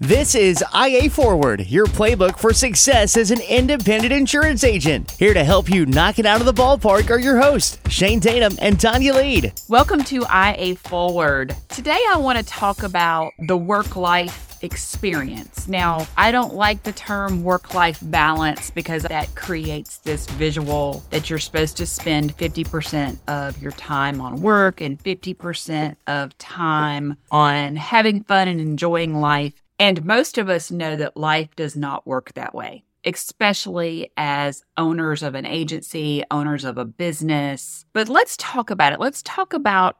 This is IA Forward, your playbook for success as an independent insurance agent. Here to help you knock it out of the ballpark are your hosts, Shane Tatum and Tonya Lead. Welcome to IA Forward. Today I want to talk about the work life experience. Now, I don't like the term work life balance because that creates this visual that you're supposed to spend 50% of your time on work and 50% of time on having fun and enjoying life. And most of us know that life does not work that way, especially as owners of an agency, owners of a business. But let's talk about it. Let's talk about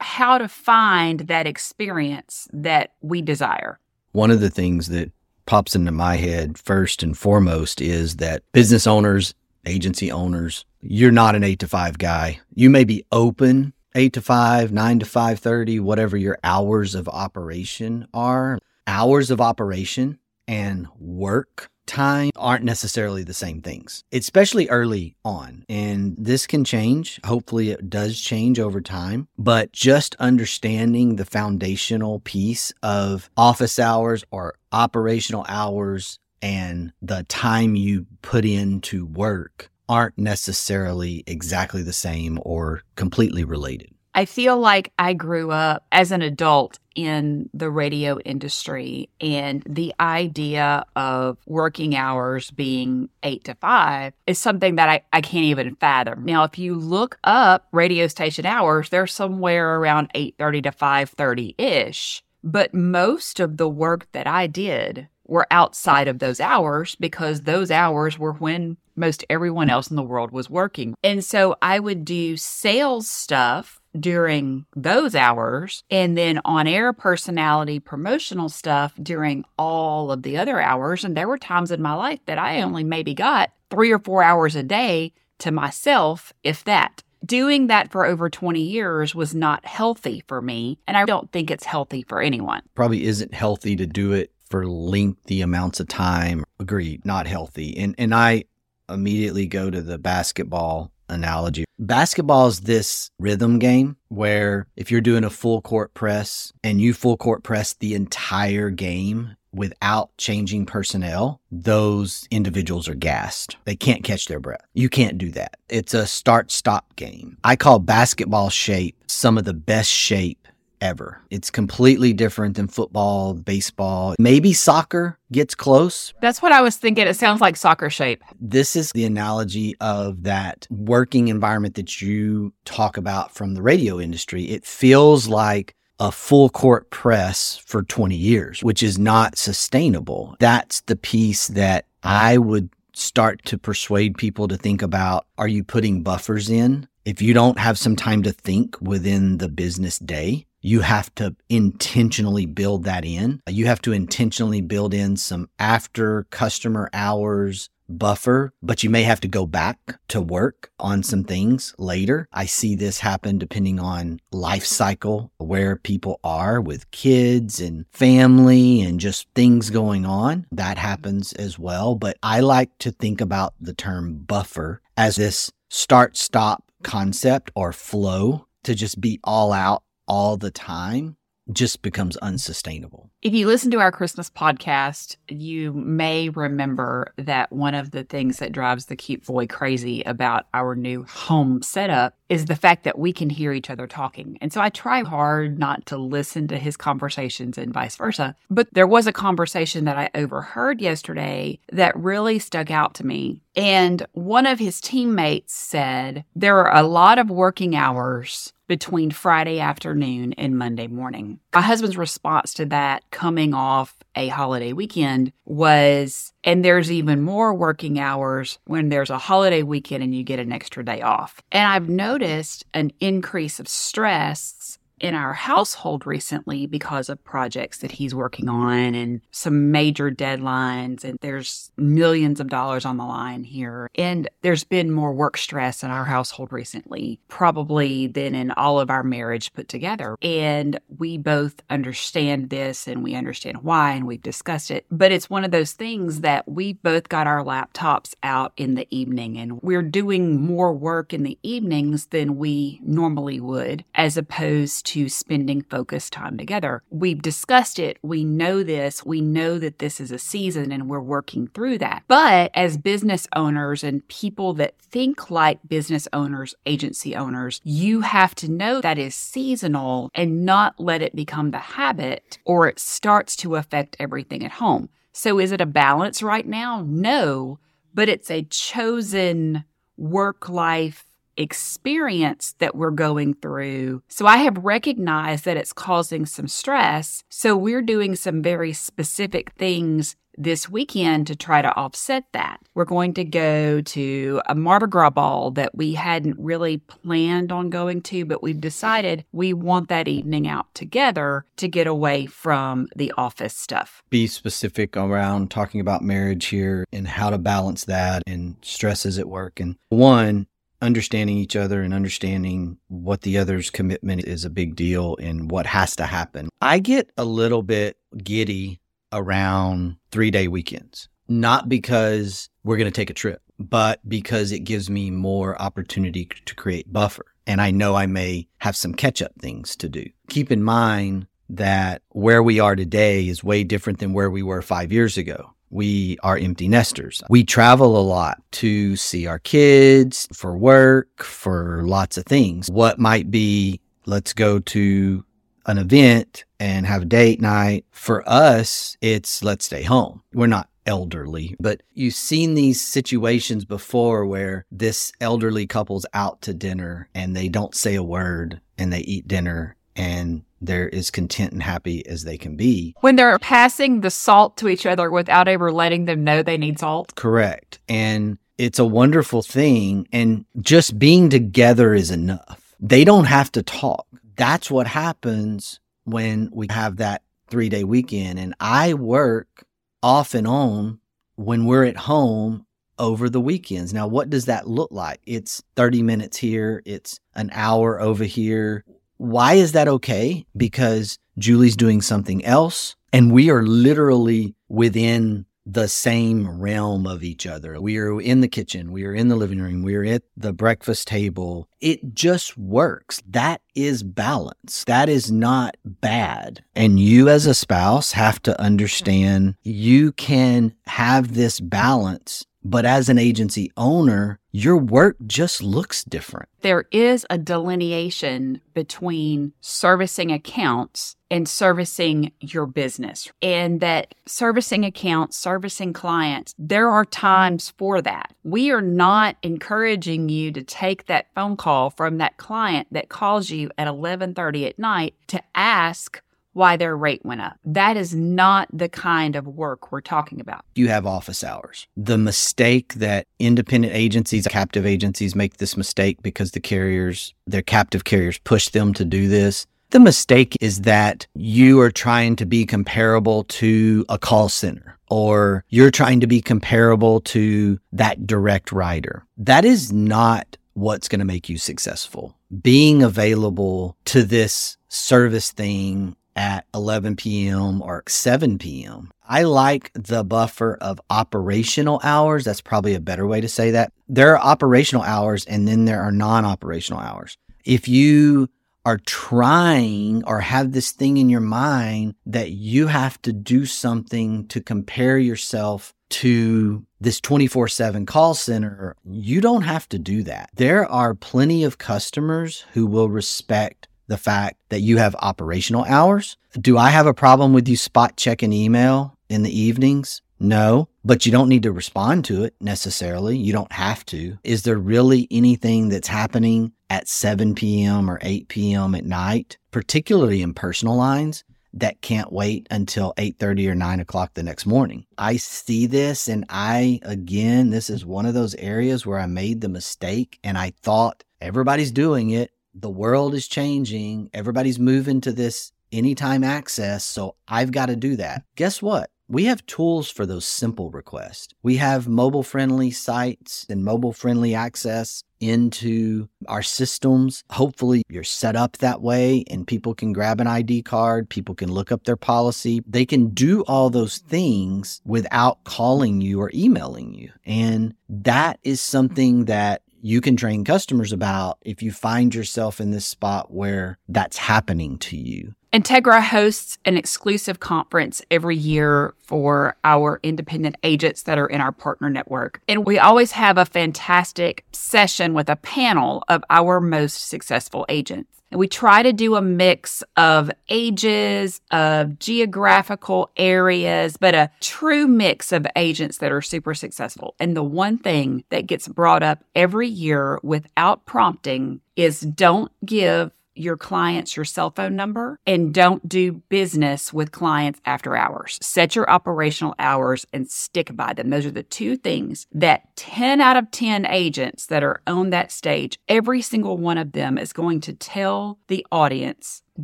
how to find that experience that we desire. One of the things that pops into my head first and foremost is that business owners, agency owners, you're not an 8 to 5 guy. You may be open 8 to 5, 9 to 5:30, whatever your hours of operation are hours of operation and work time aren't necessarily the same things, especially early on. And this can change. Hopefully, it does change over time. But just understanding the foundational piece of office hours or operational hours and the time you put into work aren't necessarily exactly the same or completely related. I feel like I grew up as an adult in the radio industry and the idea of working hours being eight to five is something that I, I can't even fathom. Now, if you look up radio station hours, they're somewhere around 8.30 to 5.30-ish. But most of the work that I did were outside of those hours because those hours were when most everyone else in the world was working. And so I would do sales stuff during those hours and then on air personality promotional stuff during all of the other hours. And there were times in my life that I only maybe got three or four hours a day to myself, if that. Doing that for over 20 years was not healthy for me. And I don't think it's healthy for anyone. Probably isn't healthy to do it for lengthy amounts of time. Agreed, not healthy. And and I immediately go to the basketball analogy. Basketball is this rhythm game where if you're doing a full court press and you full court press the entire game without changing personnel, those individuals are gassed. They can't catch their breath. You can't do that. It's a start stop game. I call basketball shape some of the best shape ever. It's completely different than football, baseball, maybe soccer gets close. That's what I was thinking. It sounds like soccer shape. This is the analogy of that working environment that you talk about from the radio industry. It feels like a full court press for 20 years, which is not sustainable. That's the piece that I would start to persuade people to think about. Are you putting buffers in? If you don't have some time to think within the business day, you have to intentionally build that in. You have to intentionally build in some after customer hours buffer, but you may have to go back to work on some things later. I see this happen depending on life cycle, where people are with kids and family and just things going on. That happens as well. But I like to think about the term buffer as this start stop concept or flow to just be all out all the time just becomes unsustainable. If you listen to our Christmas podcast, you may remember that one of the things that drives the cute boy crazy about our new home setup is the fact that we can hear each other talking. And so I try hard not to listen to his conversations and vice versa. But there was a conversation that I overheard yesterday that really stuck out to me. And one of his teammates said, There are a lot of working hours between Friday afternoon and Monday morning. My husband's response to that coming off a holiday weekend was, and there's even more working hours when there's a holiday weekend and you get an extra day off. And I've noticed an increase of stress in our household recently because of projects that he's working on and some major deadlines and there's millions of dollars on the line here. And there's been more work stress in our household recently probably than in all of our marriage put together. And we both understand this and we understand why and we've discussed it. But it's one of those things that we both got our laptops out in the evening and we're doing more work in the evenings than we normally would as opposed to spending focused time together. We've discussed it. We know this. We know that this is a season and we're working through that. But as business owners and people that think like business owners, agency owners, you have to know that is seasonal and not let it become the habit or it starts to affect everything at home. So is it a balance right now? No, but it's a chosen work life experience that we're going through. So I have recognized that it's causing some stress. So we're doing some very specific things this weekend to try to offset that. We're going to go to a Mardi Gras ball that we hadn't really planned on going to, but we've decided we want that evening out together to get away from the office stuff. Be specific around talking about marriage here and how to balance that and stresses at work. And one, understanding each other and understanding what the other's commitment is a big deal and what has to happen. I get a little bit giddy around three day weekends, not because we're going to take a trip, but because it gives me more opportunity to create buffer. And I know I may have some catch up things to do. Keep in mind that where we are today is way different than where we were five years ago. We are empty nesters. We travel a lot to see our kids for work, for lots of things. What might be, let's go to an event and have a date night. For us, it's let's stay home. We're not elderly, but you've seen these situations before where this elderly couple's out to dinner and they don't say a word and they eat dinner and they're as content and happy as they can be. When they're passing the salt to each other without ever letting them know they need salt. Correct. And it's a wonderful thing. And just being together is enough. They don't have to talk. That's what happens when we have that three day weekend. And I work off and on when we're at home over the weekends. Now, what does that look like? It's 30 minutes here, it's an hour over here. Why is that okay? Because Julie's doing something else and we are literally within the same realm of each other. We are in the kitchen, we are in the living room, we are at the breakfast table. It just works. That is balance. That is not bad. And you, as a spouse, have to understand you can have this balance but as an agency owner, your work just looks different. There is a delineation between servicing accounts and servicing your business. And that servicing accounts, servicing clients, there are times for that. We are not encouraging you to take that phone call from that client that calls you at 11:30 at night to ask why their rate went up. That is not the kind of work we're talking about. You have office hours. The mistake that independent agencies, captive agencies make this mistake because the carriers, their captive carriers push them to do this. The mistake is that you are trying to be comparable to a call center or you're trying to be comparable to that direct writer. That is not what's going to make you successful. Being available to this service thing at 11 p.m. or 7 p.m. I like the buffer of operational hours. That's probably a better way to say that. There are operational hours and then there are non operational hours. If you are trying or have this thing in your mind that you have to do something to compare yourself to this 24 7 call center, you don't have to do that. There are plenty of customers who will respect the fact that you have operational hours. Do I have a problem with you spot checking email in the evenings? No, but you don't need to respond to it necessarily. You don't have to. Is there really anything that's happening at 7 p.m. or 8 p.m. at night, particularly in personal lines? that can't wait until 8:30 or 9 o'clock the next morning. I see this and I again this is one of those areas where I made the mistake and I thought everybody's doing it the world is changing. Everybody's moving to this anytime access. So I've got to do that. Guess what? We have tools for those simple requests. We have mobile friendly sites and mobile friendly access into our systems. Hopefully, you're set up that way and people can grab an ID card, people can look up their policy. They can do all those things without calling you or emailing you. And that is something that you can train customers about if you find yourself in this spot where that's happening to you. Integra hosts an exclusive conference every year for our independent agents that are in our partner network. And we always have a fantastic session with a panel of our most successful agents. And we try to do a mix of ages, of geographical areas, but a true mix of agents that are super successful. And the one thing that gets brought up every year without prompting is don't give your clients your cell phone number and don't do business with clients after hours. Set your operational hours and stick by them. Those are the two things that 10 out of 10 agents that are on that stage, every single one of them is going to tell the audience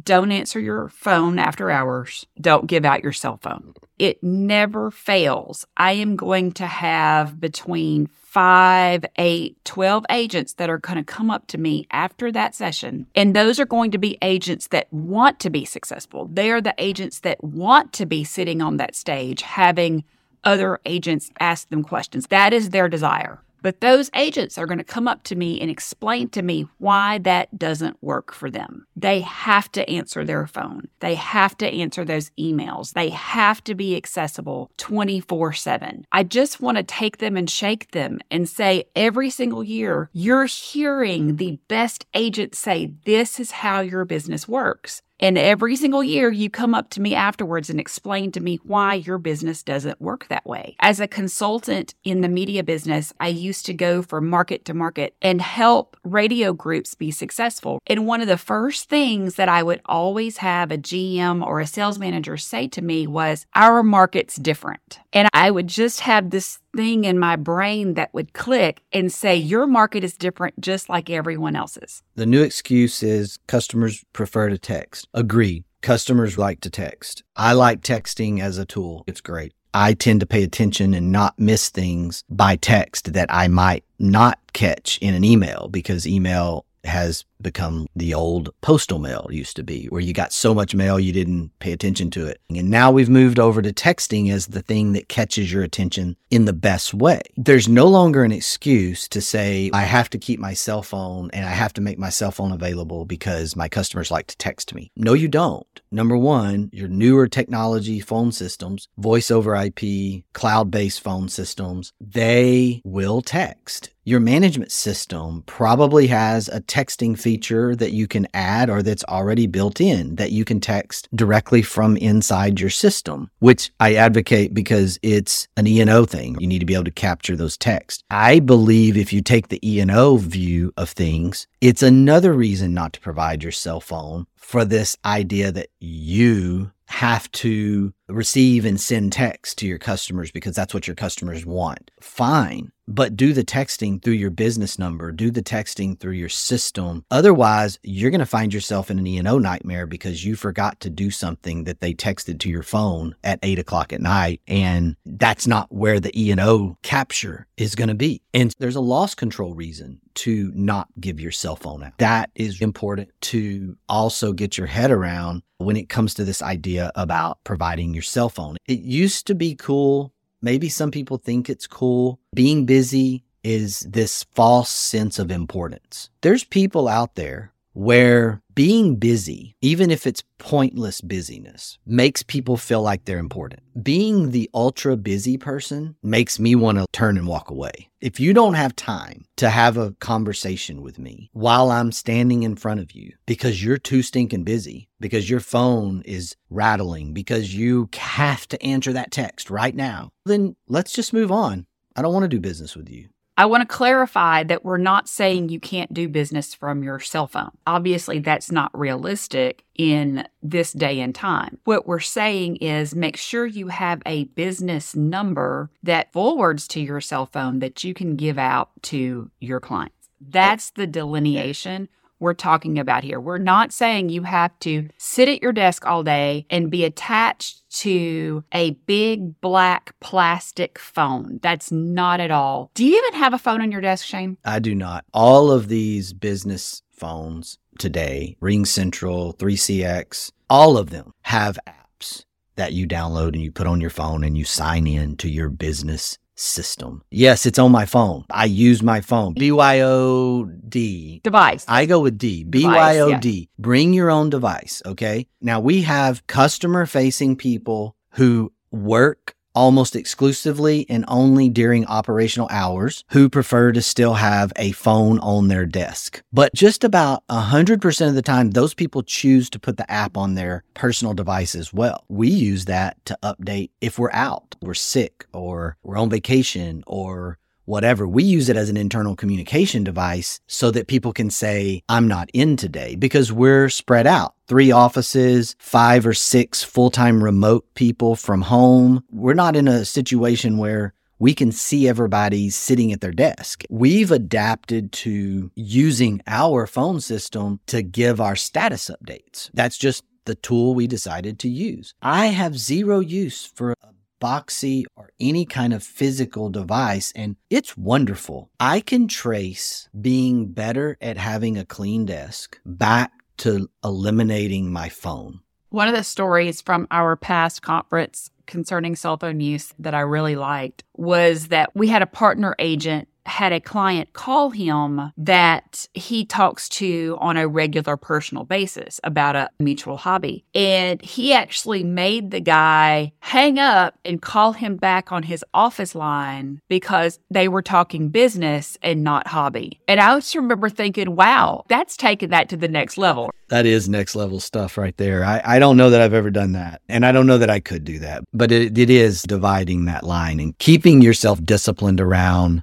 don't answer your phone after hours. Don't give out your cell phone. It never fails. I am going to have between five, eight, 12 agents that are going to come up to me after that session. And those are going to be agents that want to be successful. They are the agents that want to be sitting on that stage having other agents ask them questions. That is their desire. But those agents are going to come up to me and explain to me why that doesn't work for them. They have to answer their phone. They have to answer those emails. They have to be accessible 24 7. I just want to take them and shake them and say every single year, you're hearing the best agents say, this is how your business works. And every single year, you come up to me afterwards and explain to me why your business doesn't work that way. As a consultant in the media business, I used to go from market to market and help radio groups be successful. And one of the first things that I would always have a GM or a sales manager say to me was, Our market's different. And I would just have this thing in my brain that would click and say, Your market is different just like everyone else's. The new excuse is customers prefer to text. Agreed. Customers like to text. I like texting as a tool. It's great. I tend to pay attention and not miss things by text that I might not catch in an email because email has become the old postal mail used to be, where you got so much mail you didn't pay attention to it. And now we've moved over to texting as the thing that catches your attention in the best way. There's no longer an excuse to say, I have to keep my cell phone and I have to make my cell phone available because my customers like to text me. No, you don't. Number one, your newer technology phone systems, voice over IP, cloud based phone systems, they will text. Your management system probably has a texting feature that you can add or that's already built in that you can text directly from inside your system, which I advocate because it's an E&O thing. You need to be able to capture those texts. I believe if you take the E&O view of things, it's another reason not to provide your cell phone for this idea that you have to receive and send text to your customers because that's what your customers want. Fine. But do the texting through your business number, do the texting through your system. Otherwise, you're going to find yourself in an E&O nightmare because you forgot to do something that they texted to your phone at eight o'clock at night. And that's not where the E&O capture is going to be. And there's a loss control reason to not give your cell phone out. That is important to also get your head around when it comes to this idea about providing your cell phone. It used to be cool. Maybe some people think it's cool. Being busy is this false sense of importance. There's people out there where being busy, even if it's pointless busyness, makes people feel like they're important. Being the ultra busy person makes me want to turn and walk away. If you don't have time to have a conversation with me while I'm standing in front of you because you're too stinking busy, because your phone is rattling, because you have to answer that text right now, then let's just move on. I don't want to do business with you. I want to clarify that we're not saying you can't do business from your cell phone. Obviously, that's not realistic in this day and time. What we're saying is make sure you have a business number that forwards to your cell phone that you can give out to your clients. That's the delineation we're talking about here. We're not saying you have to sit at your desk all day and be attached to a big black plastic phone. That's not at all. Do you even have a phone on your desk, Shane? I do not. All of these business phones today, Ring Central, 3CX, all of them have apps that you download and you put on your phone and you sign in to your business system. Yes, it's on my phone. I use my phone. BYOD. Device. I go with D. Device, BYOD. Bring your own device. Okay. Now we have customer facing people who work almost exclusively and only during operational hours who prefer to still have a phone on their desk. But just about 100% of the time, those people choose to put the app on their personal device as well. We use that to update if we're out, we're sick, or we're on vacation, or whatever. We use it as an internal communication device so that people can say, I'm not in today because we're spread out. Three offices, five or six full time remote people from home. We're not in a situation where we can see everybody sitting at their desk. We've adapted to using our phone system to give our status updates. That's just the tool we decided to use. I have zero use for a Boxee or any kind of physical device. And it's wonderful. I can trace being better at having a clean desk back to eliminating my phone. One of the stories from our past conference concerning cell phone use that I really liked was that we had a partner agent had a client call him that he talks to on a regular personal basis about a mutual hobby. And he actually made the guy hang up and call him back on his office line because they were talking business and not hobby. And I just remember thinking, wow, that's taking that to the next level. That is next level stuff right there. I, I don't know that I've ever done that. And I don't know that I could do that. But it, it is dividing that line and keeping yourself disciplined around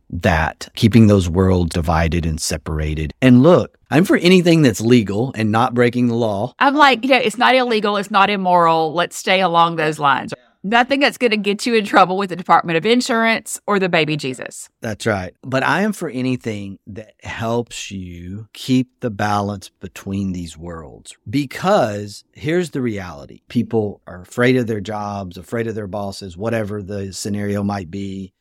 that, keeping those worlds divided and separated. And look, I'm for anything that's legal and not breaking the law. I'm like, you know, it's not illegal, it's not immoral. Let's stay along those lines. Nothing that's going to get you in trouble with the Department of Insurance or the baby Jesus. That's right. But I am for anything that helps you keep the balance between these worlds. Because here's the reality people are afraid of their jobs, afraid of their bosses, whatever the scenario might be,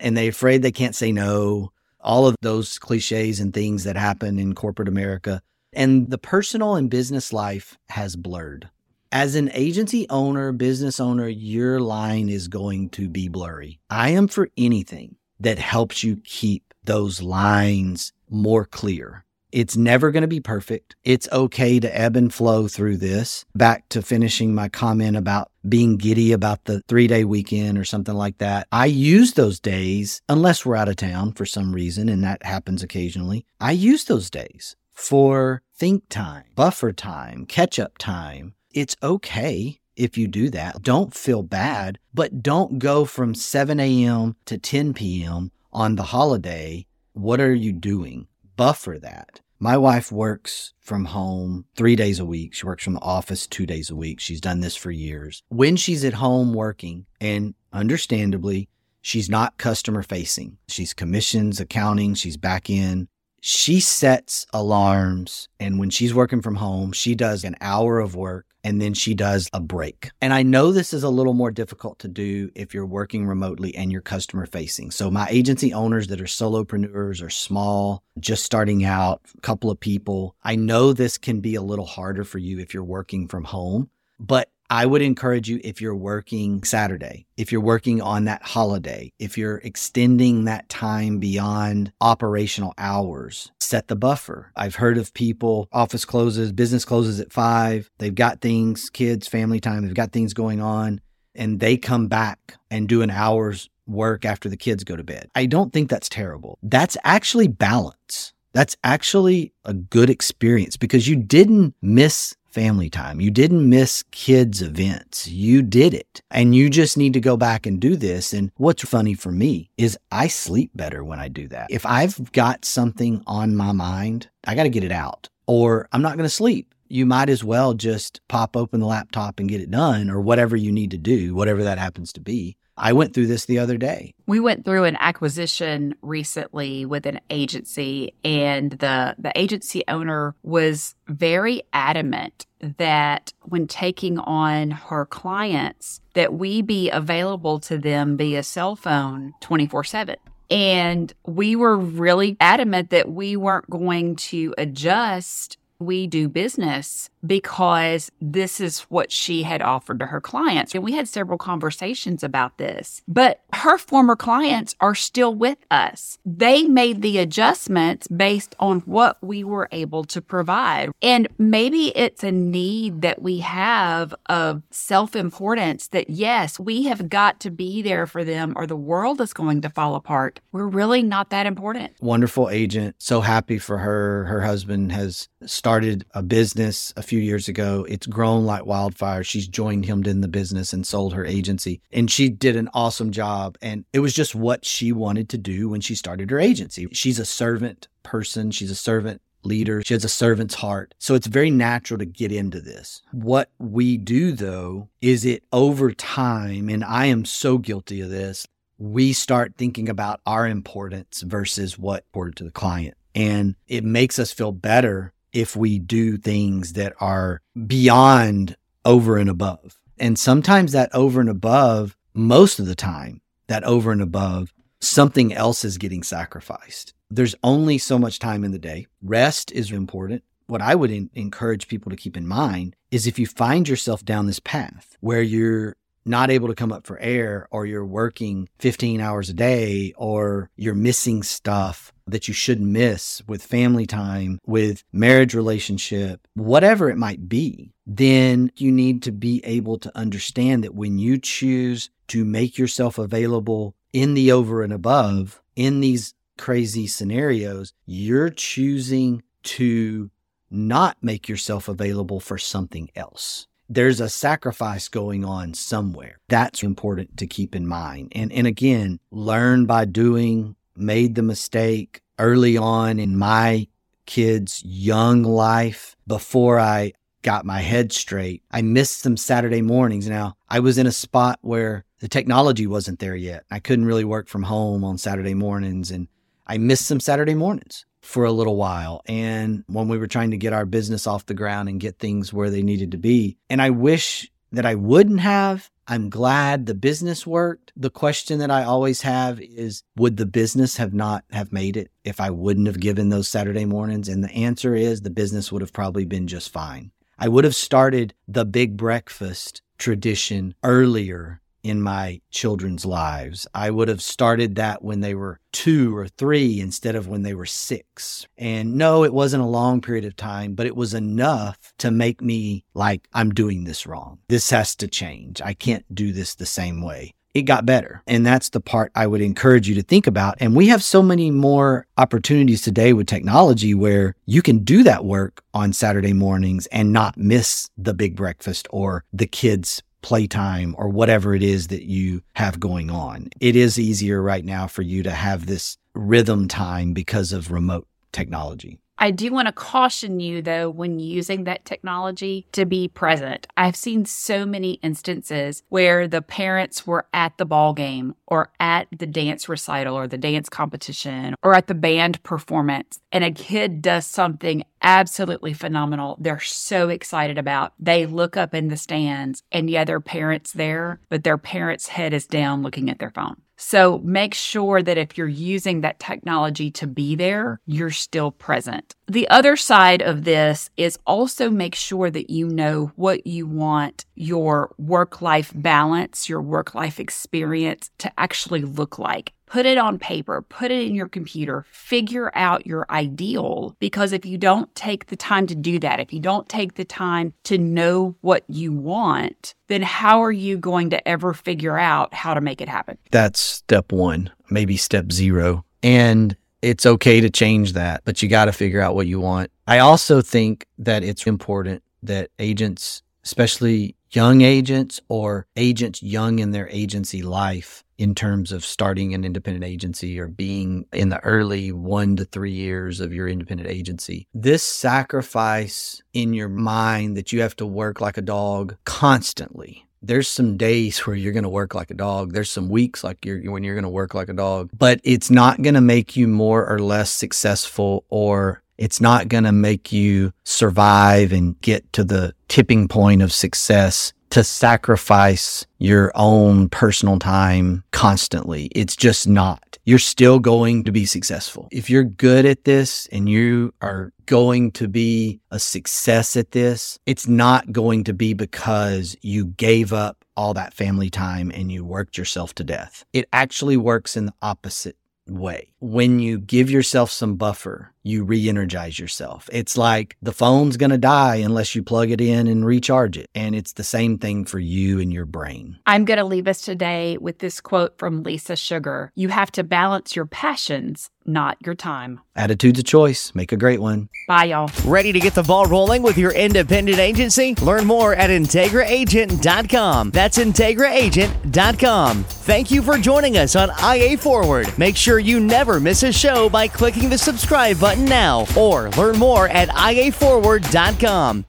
and they're afraid they can't say no. All of those cliches and things that happen in corporate America. And the personal and business life has blurred as an agency owner, business owner, your line is going to be blurry. I am for anything that helps you keep those lines more clear. It's never going to be perfect. It's okay to ebb and flow through this. Back to finishing my comment about being giddy about the three day weekend or something like that. I use those days, unless we're out of town for some reason, and that happens occasionally. I use those days for think time, buffer time, catch up time, it's okay if you do that. Don't feel bad, but don't go from 7 a.m. to 10 p.m. on the holiday. What are you doing? Buffer that. My wife works from home three days a week. She works from the office two days a week. She's done this for years. When she's at home working, and understandably, she's not customer facing, she's commissions, accounting, she's back in she sets alarms and when she's working from home she does an hour of work and then she does a break. And i know this is a little more difficult to do if you're working remotely and you're customer facing. So my agency owners that are solopreneurs or small just starting out a couple of people i know this can be a little harder for you if you're working from home. But I would encourage you if you're working Saturday, if you're working on that holiday, if you're extending that time beyond operational hours, set the buffer. I've heard of people, office closes, business closes at five. They've got things, kids, family time, they've got things going on, and they come back and do an hour's work after the kids go to bed. I don't think that's terrible. That's actually balance. That's actually a good experience because you didn't miss family time. You didn't miss kids' events. You did it. And you just need to go back and do this. And what's funny for me is I sleep better when I do that. If I've got something on my mind, I got to get it out or I'm not going to sleep. You might as well just pop open the laptop and get it done or whatever you need to do, whatever that happens to be. I went through this the other day. We went through an acquisition recently with an agency and the the agency owner was very adamant that when taking on her clients that we be available to them via cell phone 24/7. And we were really adamant that we weren't going to adjust We do business because this is what she had offered to her clients. And we had several conversations about this. But her former clients are still with us. They made the adjustments based on what we were able to provide. And maybe it's a need that we have of self importance that, yes, we have got to be there for them or the world is going to fall apart. We're really not that important. Wonderful agent. So happy for her. Her husband has started a business a few years ago. It's grown like wildfire. She's joined him in the business and sold her agency. And she did an awesome job. And it was just what she wanted to do when she started her agency. She's a servant person, she's a servant leader. She has a servant's heart. So it's very natural to get into this. What we do though is it over time, and I am so guilty of this, we start thinking about our importance versus what important to the client. And it makes us feel better if we do things that are beyond over and above. And sometimes that over and above, most of the time, that over and above, something else is getting sacrificed. There's only so much time in the day. Rest is important. What I would in- encourage people to keep in mind is if you find yourself down this path where you're not able to come up for air or you're working 15 hours a day or you're missing stuff that you shouldn't miss with family time, with marriage relationship, whatever it might be, then you need to be able to understand that when you choose to make yourself available in the over and above, in these crazy scenarios, you're choosing to not make yourself available for something else there's a sacrifice going on somewhere. That's important to keep in mind. And, and again, learn by doing, made the mistake early on in my kids' young life before I got my head straight. I missed some Saturday mornings. Now, I was in a spot where the technology wasn't there yet. I couldn't really work from home on Saturday mornings and I missed some Saturday mornings for a little while. And when we were trying to get our business off the ground and get things where they needed to be. And I wish that I wouldn't have. I'm glad the business worked. The question that I always have is would the business have not have made it if I wouldn't have given those Saturday mornings? And the answer is the business would have probably been just fine. I would have started the big breakfast tradition earlier in my children's lives. I would have started that when they were two or three instead of when they were six. And no, it wasn't a long period of time, but it was enough to make me like, I'm doing this wrong. This has to change. I can't do this the same way. It got better. And that's the part I would encourage you to think about. And we have so many more opportunities today with technology where you can do that work on Saturday mornings and not miss the big breakfast or the kids' playtime or whatever it is that you have going on. It is easier right now for you to have this rhythm time because of remote technology. I do want to caution you, though, when using that technology to be present. I've seen so many instances where the parents were at the ball game or at the dance recital or the dance competition or at the band performance, and a kid does something absolutely phenomenal. They're so excited about. They look up in the stands, and yeah, their parents there, but their parents' head is down looking at their phone. So make sure that if you're using that technology to be there, you're still present. The other side of this is also make sure that you know what you want your work life balance, your work life experience to actually look like put it on paper, put it in your computer, figure out your ideal. Because if you don't take the time to do that, if you don't take the time to know what you want, then how are you going to ever figure out how to make it happen? That's step one, maybe step zero. And it's okay to change that, but you got to figure out what you want. I also think that it's important that agents, especially young agents or agents young in their agency life, in terms of starting an independent agency or being in the early one to three years of your independent agency. This sacrifice in your mind that you have to work like a dog constantly. There's some days where you're going to work like a dog. There's some weeks like you're when you're going to work like a dog, but it's not going to make you more or less successful or it's not going to make you survive and get to the tipping point of success to sacrifice your own personal time constantly. It's just not. you're still going to be successful. If you're good at this and you are going to be a success at this, it's not going to be because you gave up all that family time and you worked yourself to death. It actually works in the opposite way. When you give yourself some buffer, you re energize yourself. It's like the phone's going to die unless you plug it in and recharge it. And it's the same thing for you and your brain. I'm going to leave us today with this quote from Lisa Sugar You have to balance your passions, not your time. Attitude's a choice. Make a great one. Bye, y'all. Ready to get the ball rolling with your independent agency? Learn more at IntegraAgent.com. That's IntegraAgent.com. Thank you for joining us on IA Forward. Make sure you never miss a show by clicking the subscribe button now or learn more at IAForward.com.